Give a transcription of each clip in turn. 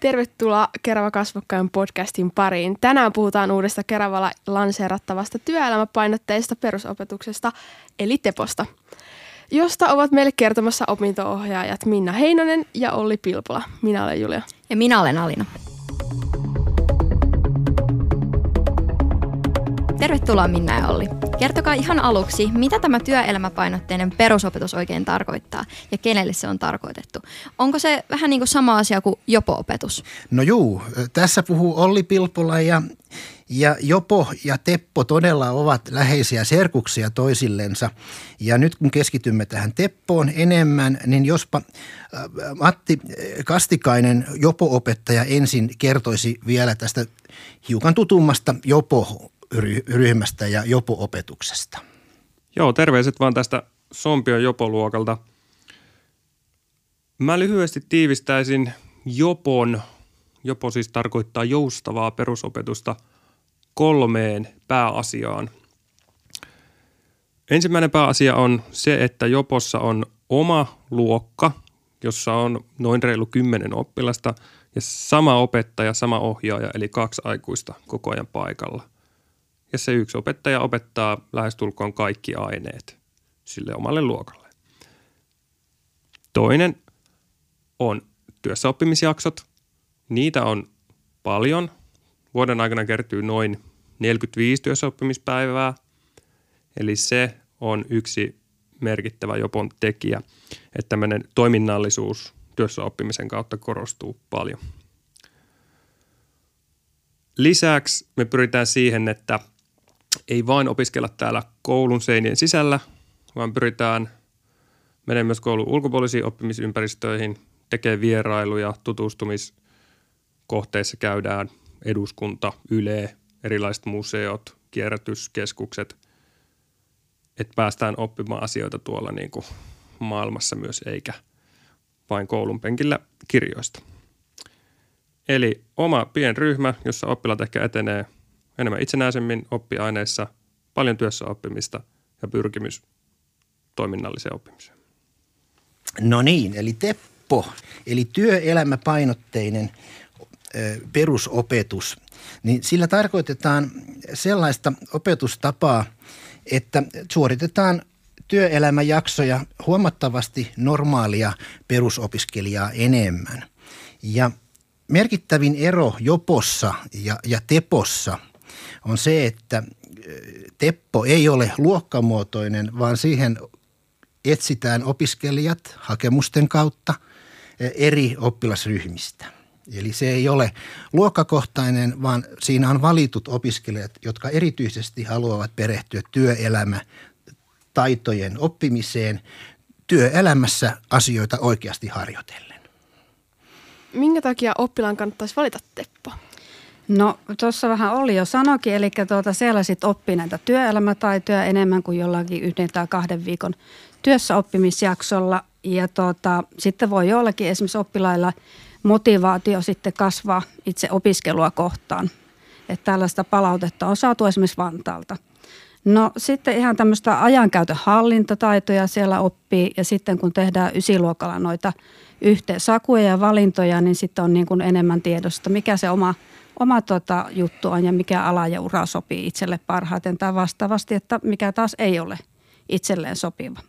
Tervetuloa Kerava kasvokkain podcastin pariin. Tänään puhutaan uudesta Keravalla lanseerattavasta työelämäpainotteista perusopetuksesta, eli TEPOsta, josta ovat meille kertomassa opinto-ohjaajat Minna Heinonen ja Olli Pilpola. Minä olen Julia. Ja minä olen Alina. Tervetuloa Minna ja Olli. Kertokaa ihan aluksi, mitä tämä työelämäpainotteinen perusopetus oikein tarkoittaa ja kenelle se on tarkoitettu. Onko se vähän niin kuin sama asia kuin jopo-opetus? No juu, tässä puhuu Olli Pilpola ja, ja Jopo ja Teppo todella ovat läheisiä serkuksia toisillensa. Ja nyt kun keskitymme tähän Teppoon enemmän, niin jospa äh, Matti Kastikainen, Jopo-opettaja, ensin kertoisi vielä tästä hiukan tutummasta Jopo ryhmästä ja Jopo-opetuksesta. Joo, terveiset vaan tästä Sompion Jopo-luokalta. Mä lyhyesti tiivistäisin Jopon, Jopo siis tarkoittaa joustavaa perusopetusta, kolmeen pääasiaan. Ensimmäinen pääasia on se, että Jopossa on oma luokka, jossa on noin reilu kymmenen oppilasta ja sama opettaja, sama ohjaaja eli kaksi aikuista koko ajan paikalla – ja se yksi opettaja opettaa lähestulkoon kaikki aineet sille omalle luokalle. Toinen on työssäoppimisjaksot. Niitä on paljon. Vuoden aikana kertyy noin 45 työssäoppimispäivää. Eli se on yksi merkittävä Jopon tekijä, että tämmöinen toiminnallisuus työssäoppimisen kautta korostuu paljon. Lisäksi me pyritään siihen, että ei vain opiskella täällä koulun seinien sisällä, vaan pyritään menemään myös koulun ulkopuolisiin oppimisympäristöihin, tekee vierailuja, tutustumiskohteissa käydään eduskunta, Yle, erilaiset museot, kierrätyskeskukset, että päästään oppimaan asioita tuolla niin kuin maailmassa myös, eikä vain koulun penkillä kirjoista. Eli oma pienryhmä, jossa oppilaat ehkä etenee – enemmän itsenäisemmin oppiaineissa, paljon työssä oppimista ja pyrkimys toiminnalliseen oppimiseen. No niin, eli TEPPO, eli työelämäpainotteinen perusopetus, niin sillä tarkoitetaan sellaista opetustapaa, että suoritetaan työelämäjaksoja huomattavasti normaalia perusopiskelijaa enemmän. Ja merkittävin ero Jopossa ja, ja Tepossa – on se, että Teppo ei ole luokkamuotoinen, vaan siihen etsitään opiskelijat hakemusten kautta eri oppilasryhmistä. Eli se ei ole luokkakohtainen, vaan siinä on valitut opiskelijat, jotka erityisesti haluavat perehtyä työelämä taitojen oppimiseen työelämässä asioita oikeasti harjoitellen. Minkä takia oppilaan kannattaisi valita Teppo? No tuossa vähän oli jo sanokin, eli tuota, siellä sitten oppii näitä työelämätaitoja enemmän kuin jollakin yhden tai kahden viikon työssä oppimisjaksolla. Ja tuota, sitten voi jollakin esimerkiksi oppilailla motivaatio sitten kasvaa itse opiskelua kohtaan. Että tällaista palautetta on saatu esimerkiksi Vantaalta. No sitten ihan tämmöistä ajankäytön hallintataitoja siellä oppii ja sitten kun tehdään ysiluokalla noita yhteensakuja ja valintoja, niin sitten on niin kuin enemmän tiedosta, mikä se oma – oma tota, juttu on ja mikä ala ja ura sopii itselle parhaiten tai vastaavasti, että mikä taas ei ole itselleen sopiva.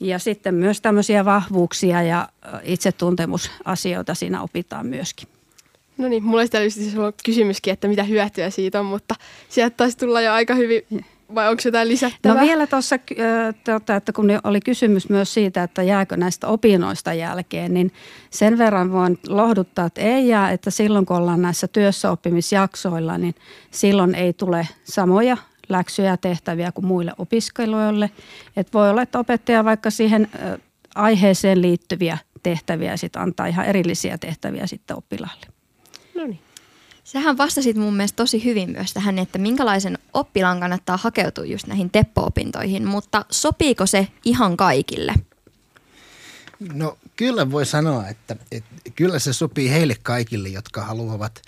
Ja sitten myös tämmöisiä vahvuuksia ja itsetuntemusasioita siinä opitaan myöskin. No niin, mulla olisi siis kysymyskin, että mitä hyötyä siitä on, mutta sieltä taisi tulla jo aika hyvin vai onko jotain lisättävää? No vielä tuossa, että kun oli kysymys myös siitä, että jääkö näistä opinnoista jälkeen, niin sen verran voin lohduttaa, että ei jää, että silloin kun ollaan näissä työssäoppimisjaksoilla, niin silloin ei tule samoja läksyjä tehtäviä kuin muille opiskelijoille. Et voi olla, että opettaja vaikka siihen aiheeseen liittyviä tehtäviä sitten antaa ihan erillisiä tehtäviä sitten oppilaille. No niin. Sähän vastasit mun mielestä tosi hyvin myös tähän, että minkälaisen oppilaan kannattaa hakeutua just näihin teppo-opintoihin, mutta sopiiko se ihan kaikille? No kyllä voi sanoa, että, että kyllä se sopii heille kaikille, jotka haluavat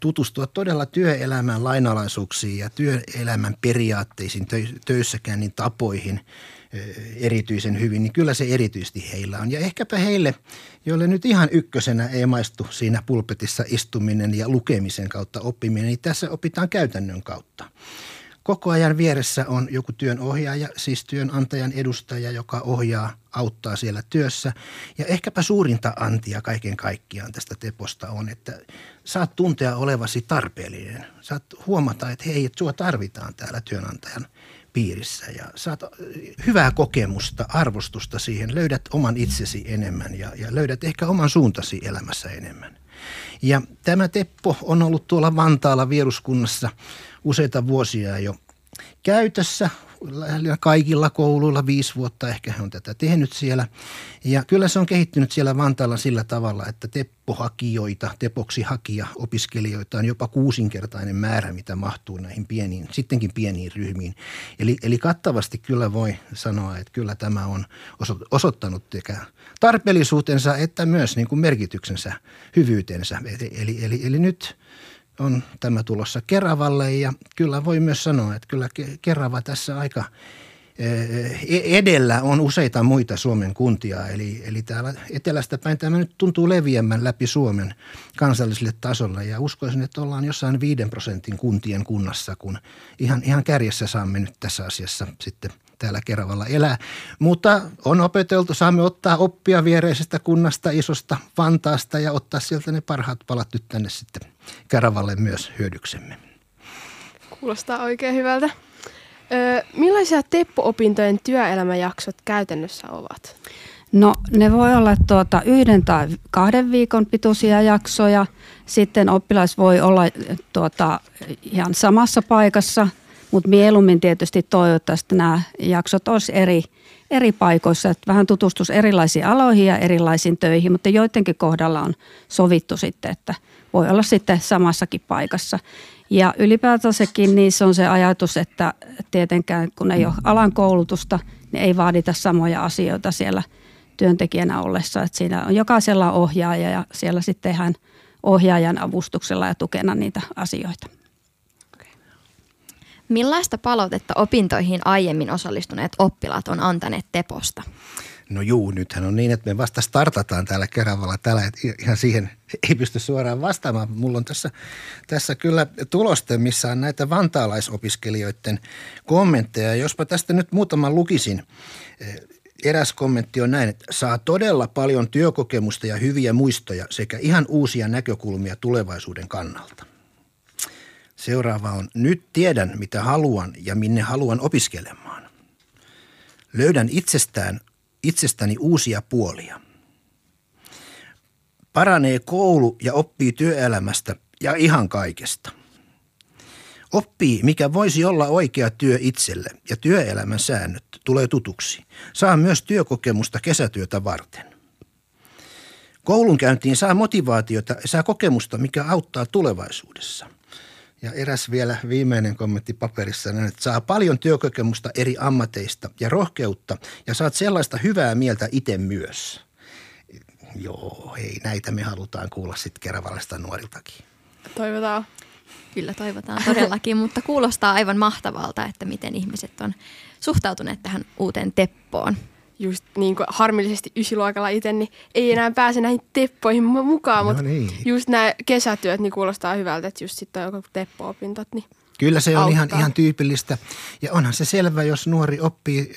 tutustua todella työelämän lainalaisuuksiin ja työelämän periaatteisiin, töissäkäynnin tapoihin erityisen hyvin, niin kyllä se erityisesti heillä on. Ja ehkäpä heille, joille nyt ihan ykkösenä ei maistu siinä pulpetissa istuminen ja lukemisen kautta oppiminen, niin tässä opitaan käytännön kautta. Koko ajan vieressä on joku työnohjaaja, siis työnantajan edustaja, joka ohjaa, auttaa siellä työssä. Ja ehkäpä suurinta antia kaiken kaikkiaan tästä teposta on, että saat tuntea olevasi tarpeellinen. Saat huomata, että hei, sua tarvitaan täällä työnantajan piirissä ja saat hyvää kokemusta, arvostusta siihen. Löydät oman itsesi enemmän ja, ja löydät ehkä oman suuntasi elämässä enemmän. Ja tämä Teppo on ollut tuolla Vantaalla vieruskunnassa useita vuosia jo käytössä kaikilla kouluilla, viisi vuotta ehkä he on tätä tehnyt siellä. Ja kyllä se on kehittynyt siellä Vantaalla sillä tavalla, että Teppo-hakijoita, Tepoksi hakija opiskelijoita on jopa kuusinkertainen määrä, mitä mahtuu näihin pieniin, sittenkin pieniin ryhmiin. Eli, eli kattavasti kyllä voi sanoa, että kyllä tämä on osoittanut sekä tarpeellisuutensa että myös niin kuin merkityksensä, hyvyytensä. Eli, eli, eli, eli nyt – on tämä tulossa Keravalle ja kyllä voi myös sanoa, että kyllä Kerava tässä aika eh, e-, edellä on useita muita Suomen kuntia, eli, eli täällä etelästä päin tämä nyt tuntuu leviämään läpi Suomen kansalliselle tasolle ja uskoisin, että ollaan jossain viiden prosentin kuntien kunnassa, kun ihan, ihan kärjessä saamme nyt tässä asiassa sitten – täällä Keravalla elää. Mutta on opeteltu, saamme ottaa oppia viereisestä kunnasta, isosta Vantaasta ja ottaa sieltä ne parhaat palat nyt tänne sitten Keravalle myös hyödyksemme. Kuulostaa oikein hyvältä. Ö, millaisia Teppo-opintojen työelämäjaksot käytännössä ovat? No ne voi olla tuota yhden tai kahden viikon pituisia jaksoja. Sitten oppilas voi olla tuota, ihan samassa paikassa – mutta mieluummin tietysti toivottavasti nämä jaksot olisi eri, eri paikoissa, että vähän tutustus erilaisiin aloihin ja erilaisiin töihin, mutta joidenkin kohdalla on sovittu sitten, että voi olla sitten samassakin paikassa. Ja ylipäätänsäkin niin se on se ajatus, että tietenkään kun ei ole alan koulutusta, niin ei vaadita samoja asioita siellä työntekijänä ollessa. Että siinä on jokaisella ohjaaja ja siellä sitten tehdään ohjaajan avustuksella ja tukena niitä asioita. Millaista palautetta opintoihin aiemmin osallistuneet oppilaat on antaneet Teposta? No juu, nythän on niin, että me vasta startataan täällä Keravalla tällä, että ihan siihen ei pysty suoraan vastaamaan. Mulla on tässä, tässä kyllä tuloste, missä on näitä vantaalaisopiskelijoiden kommentteja. Jospa tästä nyt muutaman lukisin. Eräs kommentti on näin, että saa todella paljon työkokemusta ja hyviä muistoja sekä ihan uusia näkökulmia tulevaisuuden kannalta. Seuraava on, nyt tiedän mitä haluan ja minne haluan opiskelemaan. Löydän itsestään, itsestäni uusia puolia. Paranee koulu ja oppii työelämästä ja ihan kaikesta. Oppii, mikä voisi olla oikea työ itselle ja työelämän säännöt tulee tutuksi. Saa myös työkokemusta kesätyötä varten. Koulunkäyntiin saa motivaatiota ja saa kokemusta, mikä auttaa tulevaisuudessa – ja eräs vielä viimeinen kommentti paperissa, että saa paljon työkokemusta eri ammateista ja rohkeutta ja saat sellaista hyvää mieltä itse myös. Joo, ei näitä me halutaan kuulla sitten Keravallista nuoriltakin. Toivotaan. Kyllä toivotaan todellakin, mutta kuulostaa aivan mahtavalta, että miten ihmiset on suhtautuneet tähän uuteen teppoon just niin kuin harmillisesti ysiluokalla itse, niin ei enää pääse näihin teppoihin mukaan, no mutta niin. just nämä kesätyöt niin kuulostaa hyvältä, että just sitten on joku teppo-opintot, niin Kyllä se on ihan, ihan tyypillistä. Ja onhan se selvä, jos nuori oppii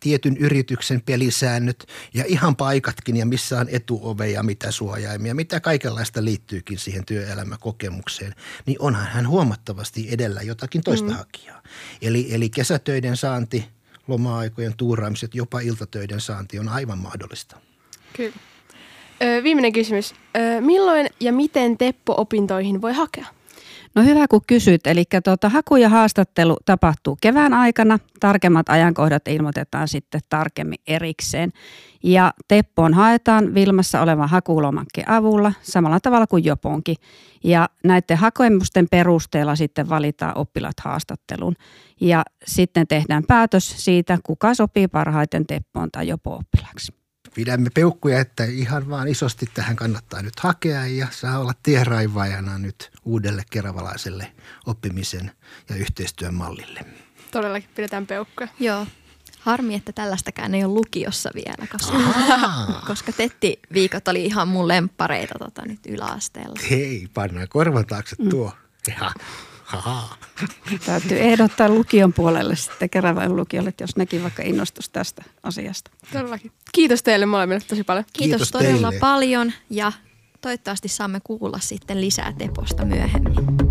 tietyn yrityksen pelisäännöt ja ihan paikatkin ja missä on etuove ja mitä suojaimia, mitä kaikenlaista liittyykin siihen työelämäkokemukseen, niin onhan hän huomattavasti edellä jotakin toista mm. hakijaa. Eli, eli kesätöiden saanti – loma-aikojen tuuraamiset, jopa iltatöiden saanti on aivan mahdollista. Kyllä. Ö, viimeinen kysymys. Ö, milloin ja miten Teppo-opintoihin voi hakea? No hyvä kun kysyt. Eli tuota, haku ja haastattelu tapahtuu kevään aikana. Tarkemmat ajankohdat ilmoitetaan sitten tarkemmin erikseen. Ja Teppoon haetaan Vilmassa olevan hakulomankkeen avulla samalla tavalla kuin Joponkin. Ja näiden hakemusten perusteella sitten valitaan oppilaat haastatteluun. Ja sitten tehdään päätös siitä, kuka sopii parhaiten Teppoon tai Jopo-oppilaaksi pidämme peukkuja, että ihan vaan isosti tähän kannattaa nyt hakea ja saa olla tienraivaajana nyt uudelle keravalaiselle oppimisen ja yhteistyön mallille. Todellakin pidetään peukkuja. Joo. Harmi, että tällaistakään ei ole lukiossa vielä, koska, koska tettiviikot oli ihan mun lemppareita tota, nyt yläasteella. Hei, pannaan korvan taakse tuo. Ja, haha. Täytyy ehdottaa lukion puolelle sitten Keravan lukiolle, että jos nekin vaikka innostus tästä asiasta. Todellakin. Kiitos teille molemmille tosi paljon. Kiitos, Kiitos todella teille. paljon ja toivottavasti saamme kuulla sitten lisää Teposta myöhemmin.